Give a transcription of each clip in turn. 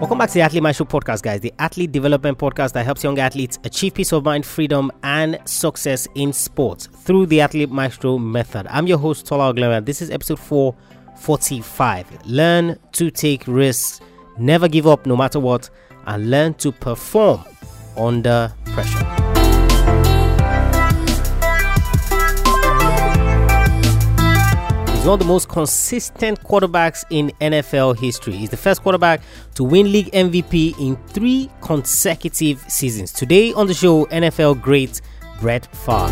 Welcome back to the Athlete Maestro podcast, guys. The athlete development podcast that helps young athletes achieve peace of mind, freedom, and success in sports through the Athlete Maestro method. I'm your host, Tola Oglema. This is episode 445. Learn to take risks, never give up no matter what, and learn to perform under pressure. He's one of the most consistent quarterbacks in NFL history. He's the first quarterback to win league MVP in three consecutive seasons. Today on the show, NFL great Brett Favre.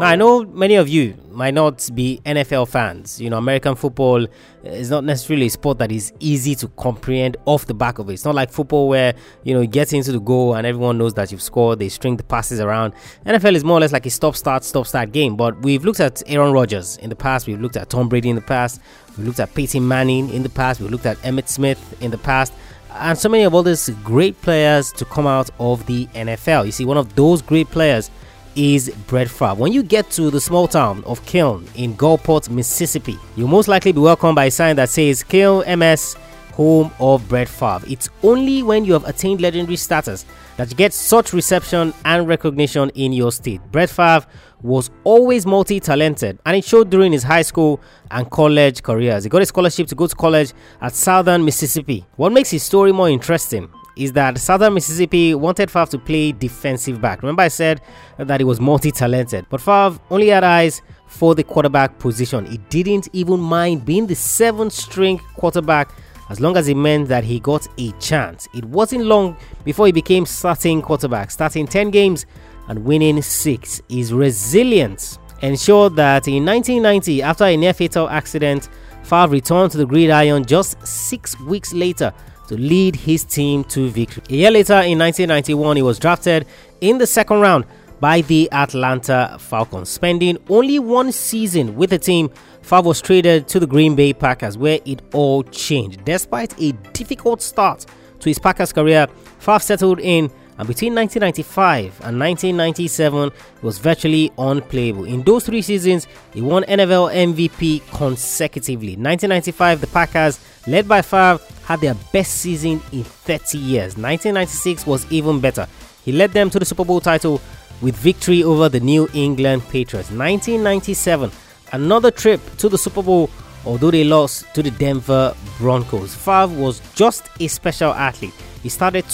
Now, I know many of you might not be NFL fans. You know, American football eh, is not necessarily a sport that is easy to comprehend off the back of it. It's not like football where, you know, you get into the goal and everyone knows that you've scored, they string the passes around. NFL is more or less like a stop start, stop start game. But we've looked at Aaron Rodgers in the past, we've looked at Tom Brady in the past, we've looked at Peyton Manning in the past, we've looked at Emmitt Smith in the past and so many of all these great players to come out of the NFL. You see, one of those great players is Brett Favre. When you get to the small town of Kiln in Gulfport, Mississippi, you'll most likely be welcomed by a sign that says Kiln MS home of Brett Favre. It's only when you have attained legendary status that you get such reception and recognition in your state. Brett Favre was always multi talented and it showed during his high school and college careers. He got a scholarship to go to college at Southern Mississippi. What makes his story more interesting is that Southern Mississippi wanted Favre to play defensive back. Remember, I said that he was multi talented, but Favre only had eyes for the quarterback position. He didn't even mind being the seventh string quarterback as long as it meant that he got a chance. It wasn't long before he became starting quarterback, starting 10 games and winning 6. His resilience ensured that in 1990, after a near fatal accident, Favre returned to the gridiron just six weeks later to lead his team to victory. A year later, in 1991, he was drafted in the second round by the Atlanta Falcons. Spending only one season with the team, Favre was traded to the Green Bay Packers, where it all changed. Despite a difficult start to his Packers career, Favre settled in and between 1995 and 1997 he was virtually unplayable. In those three seasons, he won NFL MVP consecutively. 1995, the Packers, led by Favre, had their best season in 30 years. 1996 was even better. He led them to the Super Bowl title with victory over the New England Patriots. 1997, another trip to the Super Bowl, although they lost to the Denver Broncos. Favre was just a special athlete. He started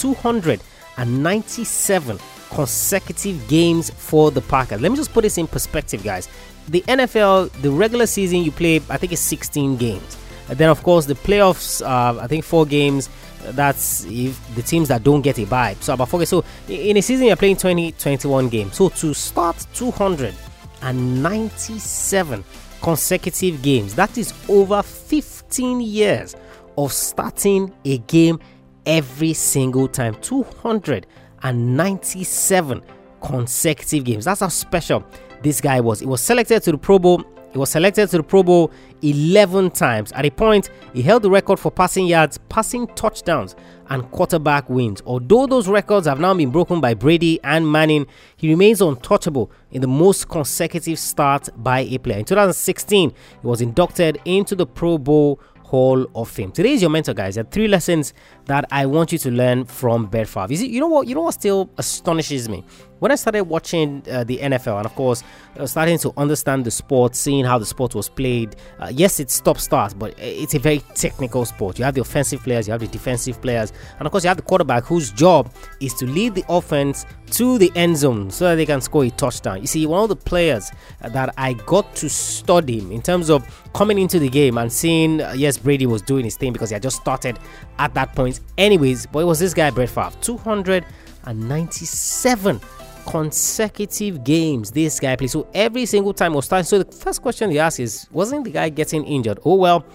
297 consecutive games for the Packers. Let me just put this in perspective, guys. The NFL, the regular season you play, I think it's 16 games. And then, of course, the playoffs, uh, I think four games. That's if the teams that don't get a bye. So about four games. So in a season, you're playing 20, 21 games. So to start 297 consecutive games, that is over 15 years of starting a game every single time. 297 consecutive games. That's how special this guy was. He was selected to the Pro Bowl he was selected to the Pro Bowl 11 times. At a point, he held the record for passing yards, passing touchdowns, and quarterback wins. Although those records have now been broken by Brady and Manning, he remains untouchable in the most consecutive starts by a player. In 2016, he was inducted into the Pro Bowl Hall of Fame. Today is your mentor, guys. There are three lessons that I want you to learn from Brett Favre. You, you know what? You know what still astonishes me when I started watching uh, the NFL, and of course, uh, starting to understand the sport, seeing how the sport was played. Uh, yes, it's stop start, but it's a very technical sport. You have the offensive players, you have the defensive players, and of course, you have the quarterback whose job is to lead the offense to the end zone so that they can score a touchdown. You see, one of the players that I got to study in terms of coming into the game and seeing, uh, yes, Brady was doing his thing because he had just started at that point, anyways, but it was this guy, Brett Favre, 297 consecutive games this guy plays. So every single time was starting. So the first question you ask is, wasn't the guy getting injured? Oh well,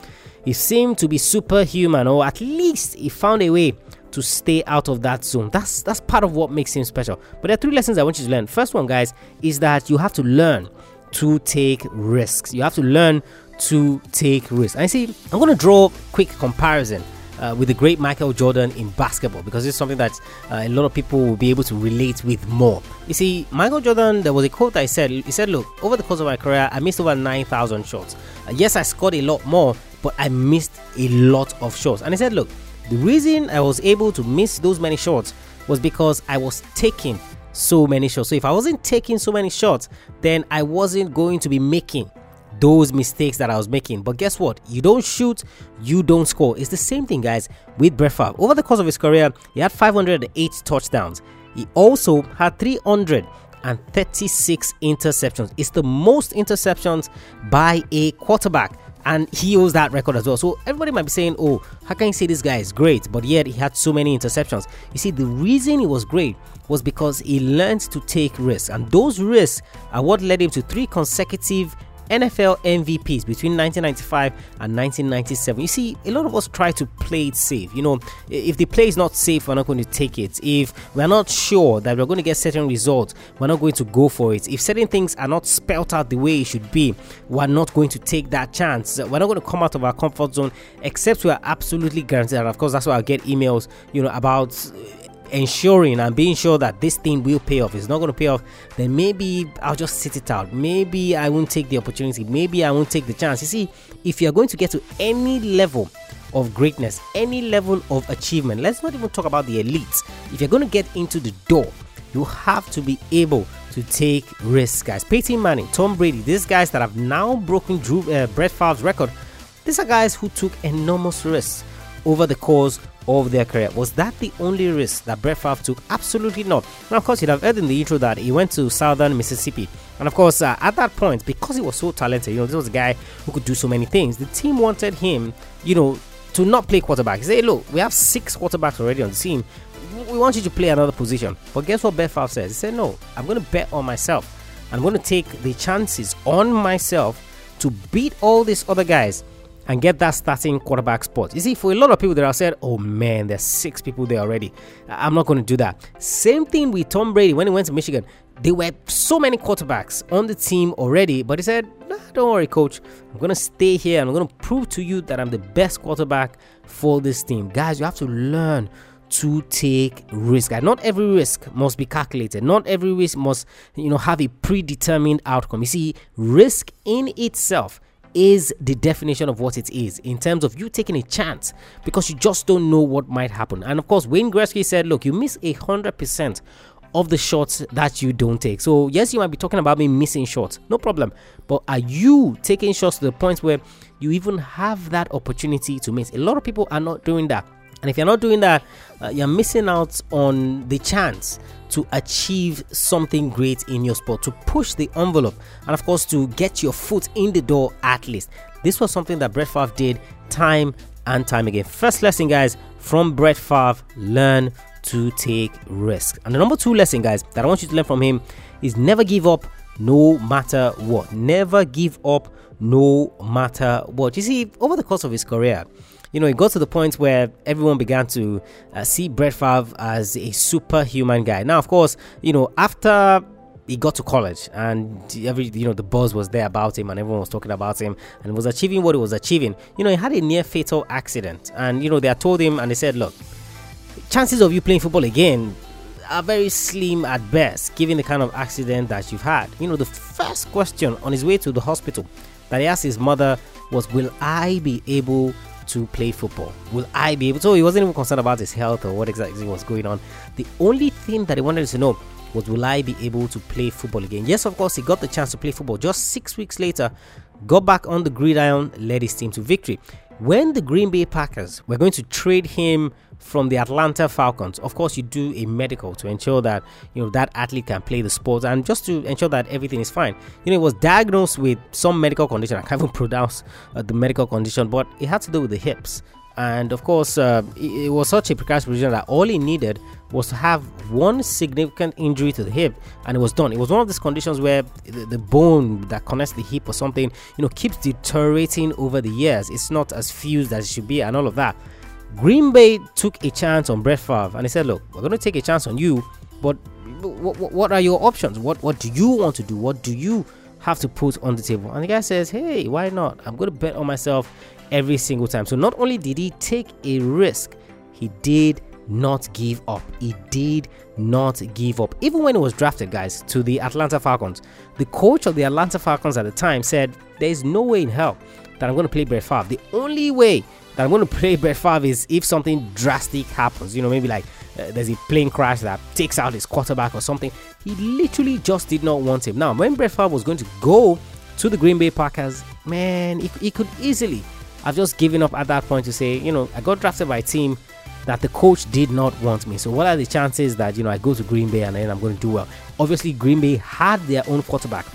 he seemed to be superhuman, or at least he found a way to stay out of that zone. That's that's part of what makes him special. But there are three lessons I want you to learn. First one, guys, is that you have to learn to take risks. You have to learn to take risks. I see. I'm to draw quick comparison uh, with the great Michael Jordan in basketball because it's something that uh, a lot of people will be able to relate with more. You see, Michael Jordan, there was a quote I said, he said, Look, over the course of my career, I missed over 9,000 shots. Uh, yes, I scored a lot more, but I missed a lot of shots. And he said, Look, the reason I was able to miss those many shots was because I was taking so many shots. So if I wasn't taking so many shots, then I wasn't going to be making those mistakes that I was making. But guess what? You don't shoot, you don't score. It's the same thing, guys, with Brett Favre. Over the course of his career, he had 508 touchdowns. He also had 336 interceptions. It's the most interceptions by a quarterback and he owes that record as well. So everybody might be saying, "Oh, how can you say this guy is great?" But yet he had so many interceptions. You see, the reason he was great was because he learned to take risks, and those risks are what led him to three consecutive NFL MVPs between 1995 and 1997. You see, a lot of us try to play it safe. You know, if the play is not safe, we're not going to take it. If we're not sure that we're going to get certain results, we're not going to go for it. If certain things are not spelt out the way it should be, we're not going to take that chance. We're not going to come out of our comfort zone except we are absolutely guaranteed. And of course, that's why I get emails, you know, about ensuring and being sure that this thing will pay off. It's not going to pay off then maybe i'll just sit it out. Maybe i won't take the opportunity. Maybe i won't take the chance. You see if you're going to get to any level of greatness any level of achievement let's not even talk about the elites. If you're going to get into the door you have to be able to take risks guys. Peyton Manning Tom Brady these guys that have now broken Drew uh, Brett Favre's record these are guys who took enormous risks over the course of their career. Was that the only risk that Brett Favre took? Absolutely not. Now, of course, you'd have heard in the intro that he went to southern Mississippi. And of course, uh, at that point, because he was so talented, you know, this was a guy who could do so many things, the team wanted him, you know, to not play quarterback. He said, look, we have six quarterbacks already on the team. We want you to play another position. But guess what Brett Favre says? He said, no, I'm going to bet on myself. I'm going to take the chances on myself to beat all these other guys and get that starting quarterback spot. You see, for a lot of people that have said, oh man, there's six people there already. I'm not going to do that. Same thing with Tom Brady when he went to Michigan. There were so many quarterbacks on the team already, but he said, nah, don't worry, coach. I'm going to stay here and I'm going to prove to you that I'm the best quarterback for this team. Guys, you have to learn to take risk. And not every risk must be calculated. Not every risk must, you know, have a predetermined outcome. You see, risk in itself is the definition of what it is in terms of you taking a chance because you just don't know what might happen. And of course, Wayne Gretzky said, Look, you miss a hundred percent of the shots that you don't take. So, yes, you might be talking about me missing shots, no problem. But are you taking shots to the point where you even have that opportunity to miss? A lot of people are not doing that. And if you're not doing that, uh, you're missing out on the chance to achieve something great in your sport, to push the envelope, and of course, to get your foot in the door at least. This was something that Brett Favre did time and time again. First lesson, guys, from Brett Favre learn to take risks. And the number two lesson, guys, that I want you to learn from him is never give up no matter what. Never give up no matter what. You see, over the course of his career, you know, it got to the point where everyone began to uh, see Brett Favre as a superhuman guy. Now, of course, you know, after he got to college and every you know the buzz was there about him and everyone was talking about him and was achieving what he was achieving you know he had a near fatal accident and you know they had told him and they said look chances of you playing football again are very slim at best given the kind of accident that you've had you know the first question on his way to the hospital that he asked his mother was will i be able to play football? Will I be able? So he wasn't even concerned about his health or what exactly was going on. The only thing that he wanted to know was, will I be able to play football again? Yes, of course, he got the chance to play football. Just six weeks later, got back on the gridiron, led his team to victory. When the Green Bay Packers were going to trade him from the Atlanta Falcons. Of course, you do a medical to ensure that you know that athlete can play the sport and just to ensure that everything is fine. You know, he was diagnosed with some medical condition. I can't even pronounce uh, the medical condition, but it had to do with the hips. And of course, uh, it, was such a precarious position that all he needed was to have one significant injury to the hip, and it was done. It was one of these conditions where the, the bone that connects the hip or something, you know, keeps deteriorating over the years. It's not as fused as it should be, and all of that. Green Bay took a chance on Brett Favre and he said, Look, we're going to take a chance on you, but what, what are your options? What, what do you want to do? What do you have to put on the table? And the guy says, Hey, why not? I'm going to bet on myself every single time. So not only did he take a risk, he did not give up. He did not give up. Even when he was drafted, guys, to the Atlanta Falcons, the coach of the Atlanta Falcons at the time said, There's no way in hell that I'm going to play Brett Favre. The only way that I'm going to play Brett Favre is if something drastic happens. You know, maybe like uh, there's a plane crash that takes out his quarterback or something. He literally just did not want him. Now, when Brett Favre was going to go to the Green Bay Packers, man, he, he could easily have just given up at that point to say, you know, I got drafted by a team that the coach did not want me. So what are the chances that you know I go to Green Bay and then I'm going to do well? Obviously, Green Bay had their own quarterback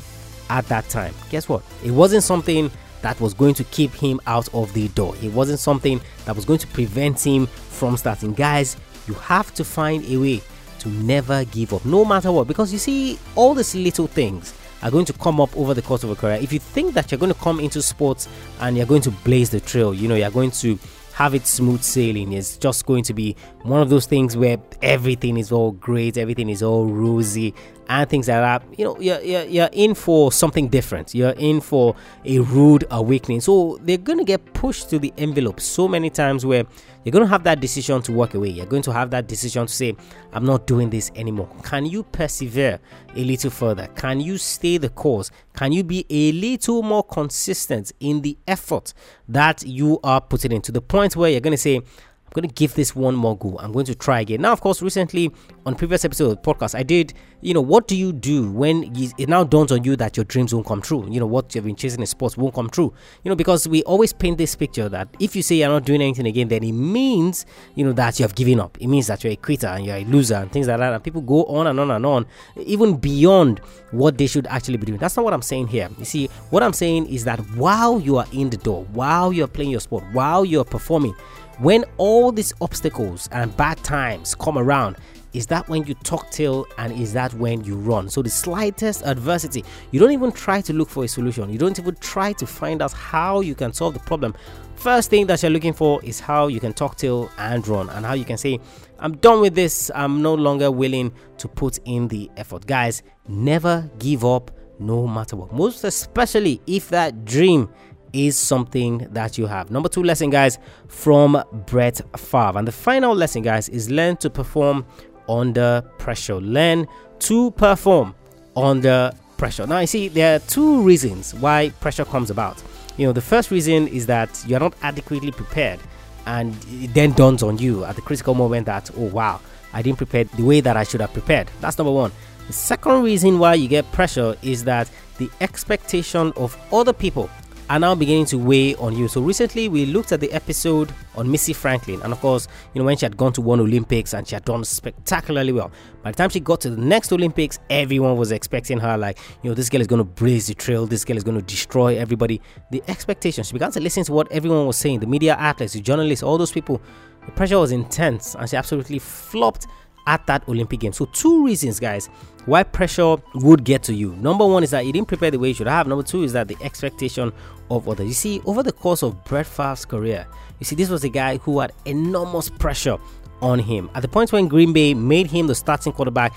at that time. Guess what? It wasn't something that was going to keep him out of the door. It wasn't something that was going to prevent him from starting. Guys, you have to find a way to never give up, no matter what. Because you see, all these little things are going to come up over the course of a career. If you think that you're going to come into sports and you're going to blaze the trail, you know, you're going to have it smooth sailing. It's just going to be one of those things where everything is all great, everything is all rosy, and things like that. You know, you're, you're, you're in for something different. You're in for a rude awakening. So they're going to get pushed to the envelope so many times where you're going to have that decision to walk away. You're going to have that decision to say, I'm not doing this anymore. Can you persevere a little further? Can you stay the course? Can you be a little more consistent in the effort that you are putting in to the point where you're going to say, I'm going to give this one more go. I'm going to try again. Now, of course, recently on previous episode of the podcast, I did, you know, what do you do when it now dawns on you that your dreams won't come true? You know, what you've been chasing in sports won't come true. You know, because we always paint this picture that if you say you're not doing anything again, then it means, you know, that you have given up. It means that you're a quitter and you're a loser and things like that. And people go on and on and on, even beyond what they should actually be doing. That's not what I'm saying here. You see, what I'm saying is that while you are in the door, while you're playing your sport, while you're performing, when all these obstacles and bad times come around, is that when you talk tail and is that when you run? So, the slightest adversity, you don't even try to look for a solution, you don't even try to find out how you can solve the problem. First thing that you're looking for is how you can talk tail and run, and how you can say, I'm done with this, I'm no longer willing to put in the effort. Guys, never give up no matter what, most especially if that dream is something that you have. Number two lesson, guys, from Brett Favre. And the final lesson, guys, is learn to perform under pressure. Learn to perform under pressure. Now, you see, there are two reasons why pressure comes about. You know, the first reason is that you're not adequately prepared, and it then dawns on you at the critical moment that, oh, wow, I didn't prepare the way that I should have prepared. That's number one. The second reason why you get pressure is that the expectation of other people are now beginning to weigh on you. So recently we looked at the episode on Missy Franklin, and of course, you know, when she had gone to one Olympics and she had done spectacularly well. By the time she got to the next Olympics, everyone was expecting her, like, you know, this girl is going to blaze the trail, this girl is going to destroy everybody. The expectations, she began to listen to what everyone was saying, the media outlets, the journalists, all those people. The pressure was intense, and she absolutely flopped at that Olympic game. So, two reasons, guys, why pressure would get to you. Number one is that you didn't prepare the way you should have. Number two is that the expectation of others. You see, over the course of Brett Favre's career, you see, this was a guy who had enormous pressure on him. At the point when Green Bay made him the starting quarterback,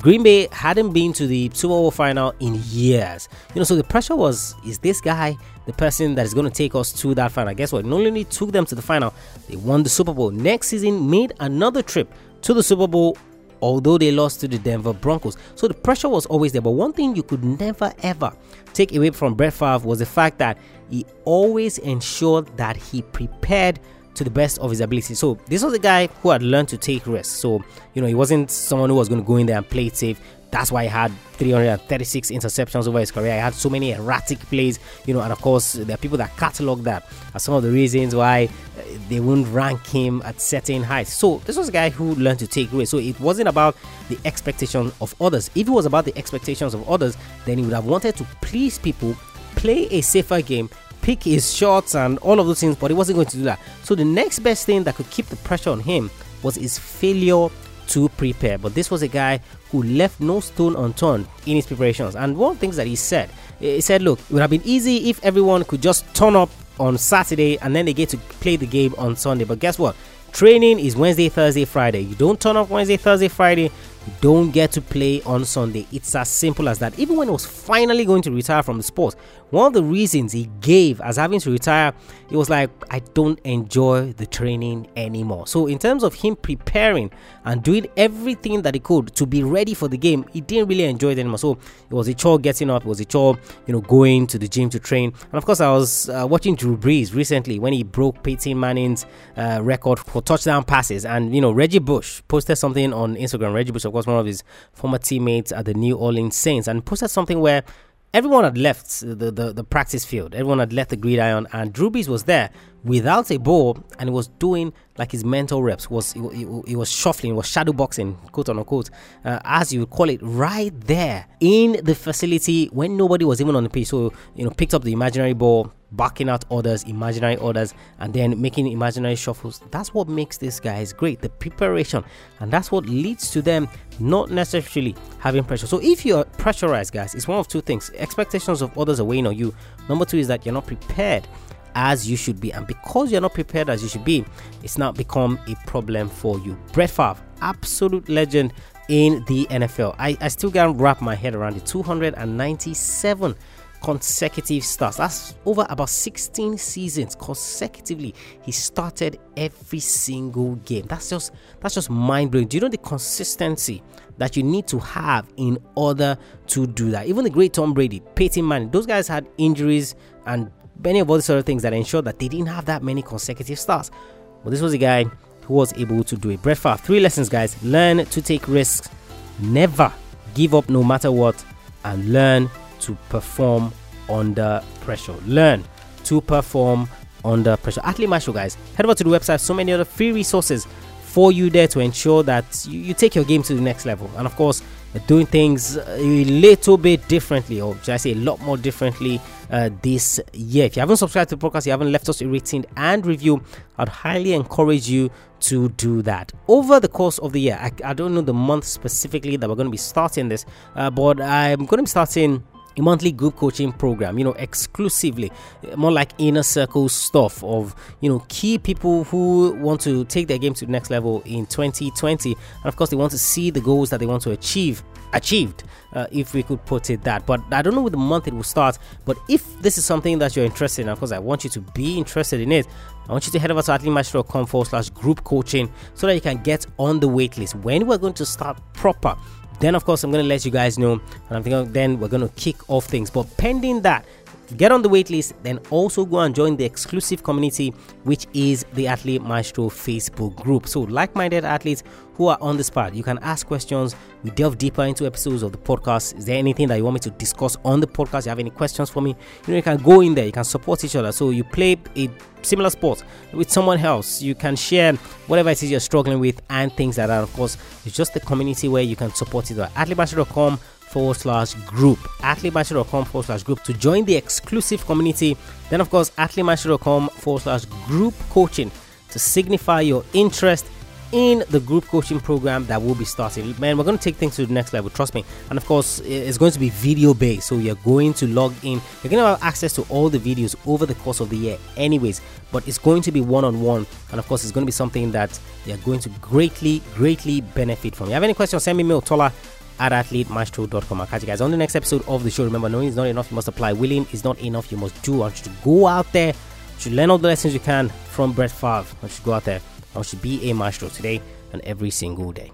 Green Bay hadn't been to the Super Bowl final in years. You know, so the pressure was is this guy the person that is going to take us to that final? Guess what? Not only took them to the final, they won the Super Bowl. Next season, made another trip to the Super Bowl although they lost to the Denver Broncos. So the pressure was always there. But one thing you could never ever take away from Brett Favre was the fact that he always ensured that he prepared to the best of his ability. So this was a guy who had learned to take risks. So you know he wasn't someone who was going to go in there and play it safe. That's why he had 336 interceptions over his career. He had so many erratic plays, you know, and of course, there are people that catalog that as some of the reasons why uh, they wouldn't rank him at certain heights. So, this was a guy who learned to take risks. So, it wasn't about the expectation of others. If it was about the expectations of others, then he would have wanted to please people, play a safer game, pick his shots, and all of those things, but he wasn't going to do that. So, the next best thing that could keep the pressure on him was his failure to prepare. But this was a guy who left no stone unturned in his preparations. And one of the things that he said, he said, Look, it would have been easy if everyone could just turn up on Saturday and then they get to play the game on Sunday. But guess what? Training is Wednesday, Thursday, Friday. You don't turn up Wednesday, Thursday, Friday, don't get to play on Sunday. It's as simple as that. Even when he was finally going to retire from the sport, one of the reasons he gave as having to retire, it was like, I don't enjoy the training anymore. So, in terms of him preparing and doing everything that he could to be ready for the game, he didn't really enjoy it anymore. So, it was a chore getting up, it was a chore, you know, going to the gym to train. And of course, I was uh, watching Drew Brees recently when he broke Peyton Manning's uh, record for touchdown passes. And, you know, Reggie Bush posted something on Instagram. Reggie Bush, of course, one of his former teammates at the New Orleans Saints, and posted something where everyone had left the, the, the, practice field. Everyone had left the gridiron, and Drew Brees was there without a ball, and he was doing like his mental reps. Was he, he, he was shuffling, was shadow boxing, quote unquote, uh, as you would call it, right there in the facility when nobody was even on the pitch. So you know, picked up the imaginary ball, barking out orders, imaginary orders, and then making imaginary shuffles. That's what makes these guys great. The preparation, and that's what leads to them not necessarily having pressure. So if you're pressurized, guys, it's one of two things: expectations of others are weighing on you. Number two is that you're not prepared as you should be, and because you're not prepared as you should be, it's now become a problem for you. Brett Favre, absolute legend in the NFL. I, I still can't wrap my head around it. 297 consecutive starts. That's over about 16 seasons consecutively. He started every single game. That's just that's just mind blowing. Do you know the consistency that you need to have in order to do that? Even the great Tom Brady, Peyton Manning, those guys had injuries and many of all these other things that ensured that they didn't have that many consecutive starts. But this was a guy who was able to do it. Brett Favre, three lessons, guys. Learn to take risks, never give up no matter what, and learn to perform under pressure. Learn to perform under pressure. Athlete Maestro, guys, head over to the website. So many other free resources for you there to ensure that you, you take your game to the next level. And of course, doing things a little bit differently, or should I say, a lot more differently uh, this year. If you haven't subscribed to the podcast, you haven't left us a rating and review, I'd highly encourage you to do that over the course of the year. I, I don't know the month specifically that we're going to be starting this, uh, but I'm going to be starting a monthly group coaching program, you know, exclusively, more like inner circle stuff of, you know, key people who want to take their game to the next level in 2020. And of course, they want to see the goals that they want to achieve achieved, uh, if we could put it that. But I don't know with the month it will start. But if this is something that you're interested in, of course, I want you to be interested in it. I want you to head over to athletemaestro.com forward slash group coaching so that you can get on the wait list. When we're going to start proper then, of course, I'm going to let you guys know, and I'm thinking then we're going to kick off things. But pending that, get on the waitlist, then also go and join the exclusive community, which is the Athlete Maestro Facebook group. So, like minded athletes who are on the spot, you can ask questions. We delve deeper into episodes of the podcast. Is there anything that you want me to discuss on the podcast? You have any questions for me? You know, you can go in there, you can support each other. So, you play a similar sport with someone else, you can share whatever it is you're struggling with and things like that. Of course, it's just the community where you can support it. At athletemaestro.com forward slash group athletemaestro.com forward slash group to join the exclusive community then of course athletemaestro.com forward slash group coaching to signify your interest in the group coaching program that will be starting. Man, we're going to take things to the next level, trust me. And of course, it's going to be video based, so you're going to log in. You're going to have access to all the videos over the course of the year, anyways. But it's going to be one on one, and of course, it's going to be something that you're going to greatly, greatly benefit from. If you have any questions, send me mail, Tola at athletemaestro.com. I'll catch you guys on the next episode of the show. Remember, knowing is not enough, you must apply. Willing is not enough, you must do. I want you to go out there, to learn all the lessons you can from Brett Favre. I want you to go out there, I want you to be a maestro today and every single day.